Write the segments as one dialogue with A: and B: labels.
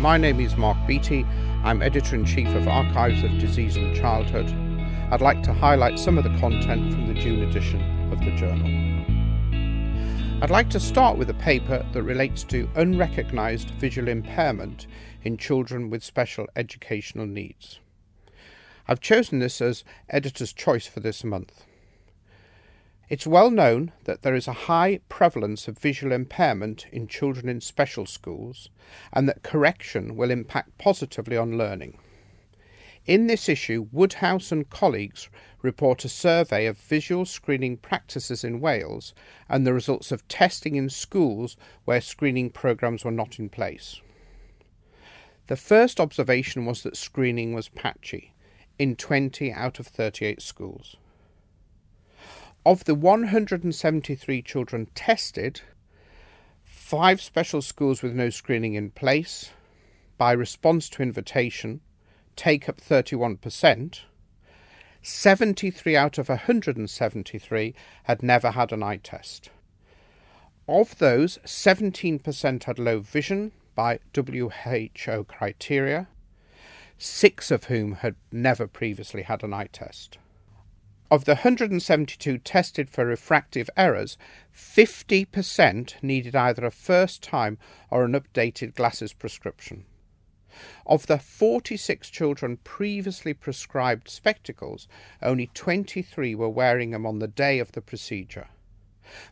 A: My name is Mark Beattie. I'm editor in chief of Archives of Disease in Childhood. I'd like to highlight some of the content from the June edition of the journal. I'd like to start with a paper that relates to unrecognised visual impairment in children with special educational needs. I've chosen this as editor's choice for this month. It's well known that there is a high prevalence of visual impairment in children in special schools and that correction will impact positively on learning. In this issue, Woodhouse and colleagues report a survey of visual screening practices in Wales and the results of testing in schools where screening programmes were not in place. The first observation was that screening was patchy in 20 out of 38 schools. Of the 173 children tested, five special schools with no screening in place, by response to invitation, take up 31%. 73 out of 173 had never had an eye test. Of those, 17% had low vision by WHO criteria, six of whom had never previously had an eye test. Of the 172 tested for refractive errors, 50% needed either a first time or an updated glasses prescription. Of the 46 children previously prescribed spectacles, only 23 were wearing them on the day of the procedure.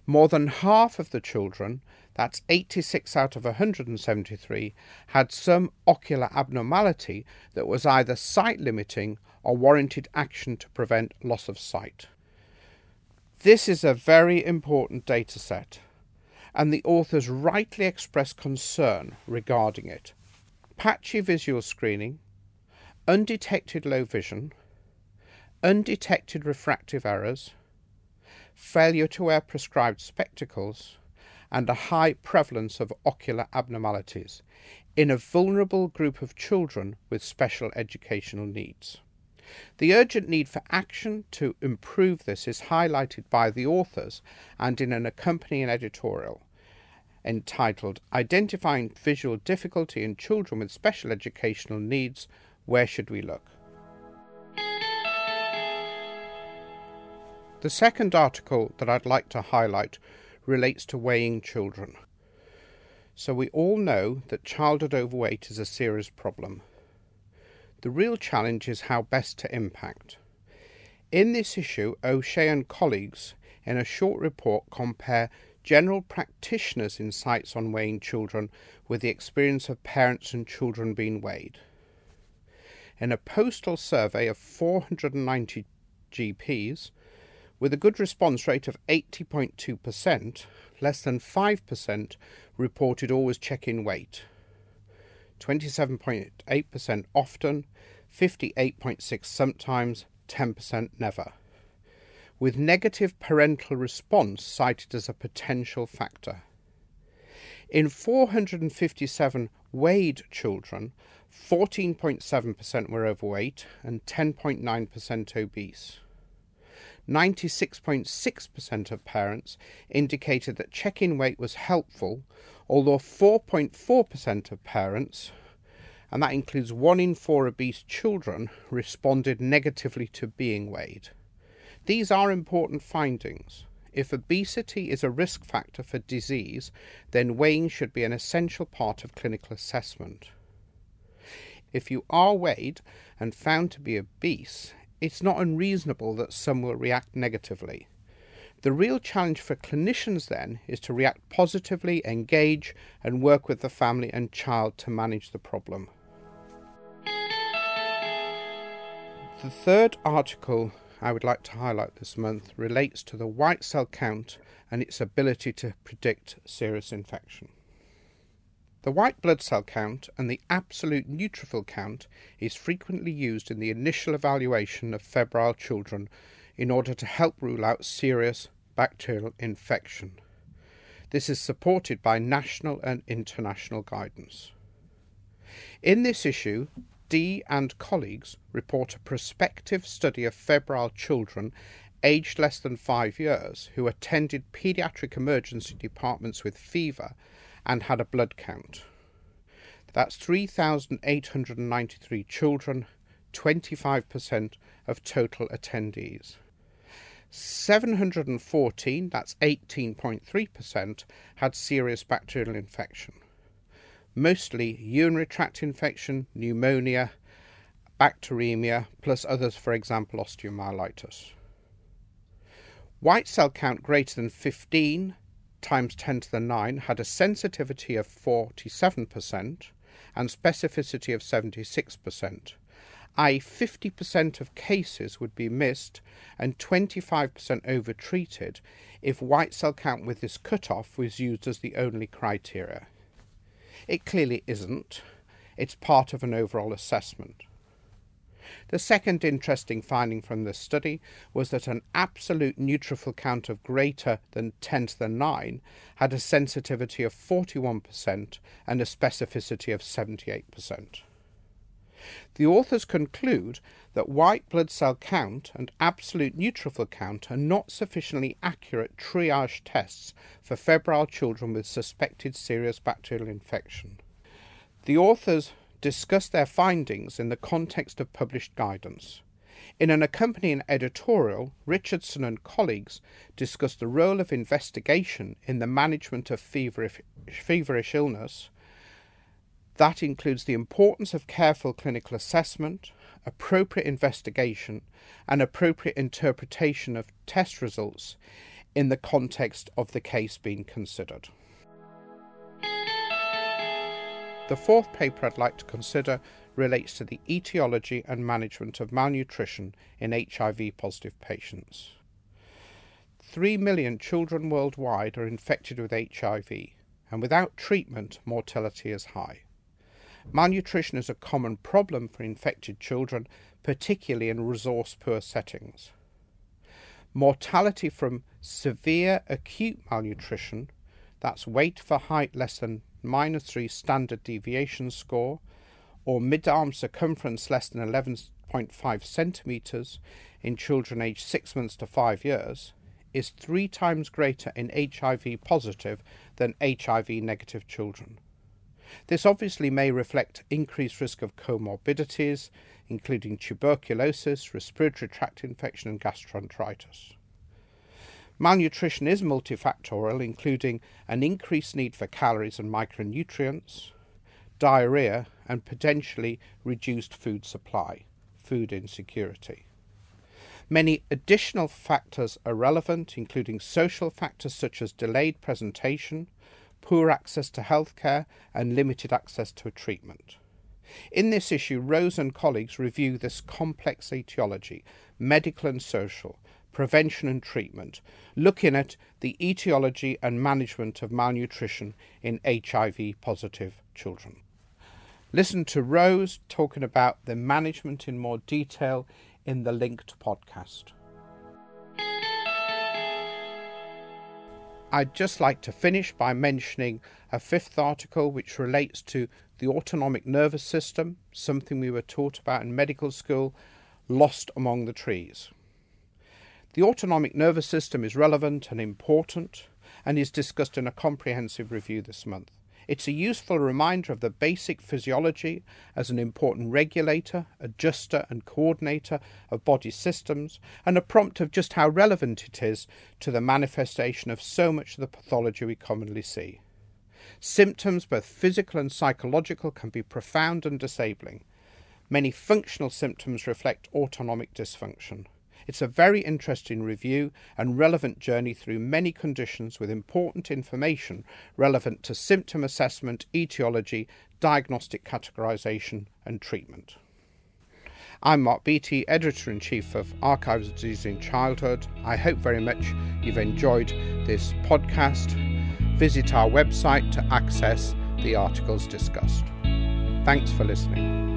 A: More than half of the children, that's 86 out of 173, had some ocular abnormality that was either sight limiting or warranted action to prevent loss of sight. This is a very important data set, and the authors rightly express concern regarding it. Patchy visual screening, undetected low vision, undetected refractive errors, failure to wear prescribed spectacles, and a high prevalence of ocular abnormalities in a vulnerable group of children with special educational needs. The urgent need for action to improve this is highlighted by the authors and in an accompanying editorial entitled Identifying Visual Difficulty in Children with Special Educational Needs Where Should We Look? The second article that I'd like to highlight relates to weighing children. So, we all know that childhood overweight is a serious problem. The real challenge is how best to impact. In this issue, O'Shea and colleagues, in a short report, compare general practitioners' insights on weighing children with the experience of parents and children being weighed. In a postal survey of 490 GPs, with a good response rate of 80.2%, less than 5% reported always checking weight. 27.8% often, 58.6% sometimes, 10% never. With negative parental response cited as a potential factor. In 457 weighed children, 14.7% were overweight and 10.9% obese. 96.6% of parents indicated that check in weight was helpful, although 4.4% of parents, and that includes one in four obese children, responded negatively to being weighed. These are important findings. If obesity is a risk factor for disease, then weighing should be an essential part of clinical assessment. If you are weighed and found to be obese, it's not unreasonable that some will react negatively. The real challenge for clinicians then is to react positively, engage, and work with the family and child to manage the problem. The third article I would like to highlight this month relates to the white cell count and its ability to predict serious infection. The white blood cell count and the absolute neutrophil count is frequently used in the initial evaluation of febrile children in order to help rule out serious bacterial infection. This is supported by national and international guidance. In this issue, De and colleagues report a prospective study of febrile children aged less than five years who attended paediatric emergency departments with fever and had a blood count. That's 3,893 children, 25% of total attendees. 714, that's 18.3%, had serious bacterial infection. Mostly urinary tract infection, pneumonia, bacteremia, plus others, for example, osteomyelitis. White cell count greater than 15 times 10 to the 9 had a sensitivity of 47% and specificity of 76%, i.e., 50% of cases would be missed and 25% overtreated if white cell count with this cutoff was used as the only criteria. It clearly isn't. It's part of an overall assessment. The second interesting finding from this study was that an absolute neutrophil count of greater than 10 to the 9 had a sensitivity of 41% and a specificity of 78%. The authors conclude that white blood cell count and absolute neutrophil count are not sufficiently accurate triage tests for febrile children with suspected serious bacterial infection. The authors discussed their findings in the context of published guidance. In an accompanying editorial, Richardson and colleagues discussed the role of investigation in the management of feverish, feverish illness. That includes the importance of careful clinical assessment, appropriate investigation, and appropriate interpretation of test results in the context of the case being considered. The fourth paper I'd like to consider relates to the etiology and management of malnutrition in HIV positive patients. Three million children worldwide are infected with HIV, and without treatment, mortality is high. Malnutrition is a common problem for infected children, particularly in resource poor settings. Mortality from severe acute malnutrition, that's weight for height less than minus 3 standard deviation score, or mid-arm circumference less than 11.5 centimeters in children aged 6 months to 5 years, is three times greater in HIV positive than HIV negative children. This obviously may reflect increased risk of comorbidities, including tuberculosis, respiratory tract infection, and gastroenteritis. Malnutrition is multifactorial, including an increased need for calories and micronutrients, diarrhea, and potentially reduced food supply, food insecurity. Many additional factors are relevant, including social factors such as delayed presentation, poor access to healthcare, and limited access to treatment. In this issue, Rose and colleagues review this complex etiology, medical and social, prevention and treatment, looking at the etiology and management of malnutrition in HIV positive children. Listen to Rose talking about the management in more detail in the linked podcast. I'd just like to finish by mentioning a fifth article which relates to the autonomic nervous system, something we were taught about in medical school, lost among the trees. The autonomic nervous system is relevant and important and is discussed in a comprehensive review this month. It's a useful reminder of the basic physiology as an important regulator, adjuster, and coordinator of body systems, and a prompt of just how relevant it is to the manifestation of so much of the pathology we commonly see. Symptoms, both physical and psychological, can be profound and disabling. Many functional symptoms reflect autonomic dysfunction. It's a very interesting review and relevant journey through many conditions with important information relevant to symptom assessment, etiology, diagnostic categorization, and treatment. I'm Mark Beattie, Editor in Chief of Archives of Disease in Childhood. I hope very much you've enjoyed this podcast. Visit our website to access the articles discussed. Thanks for listening.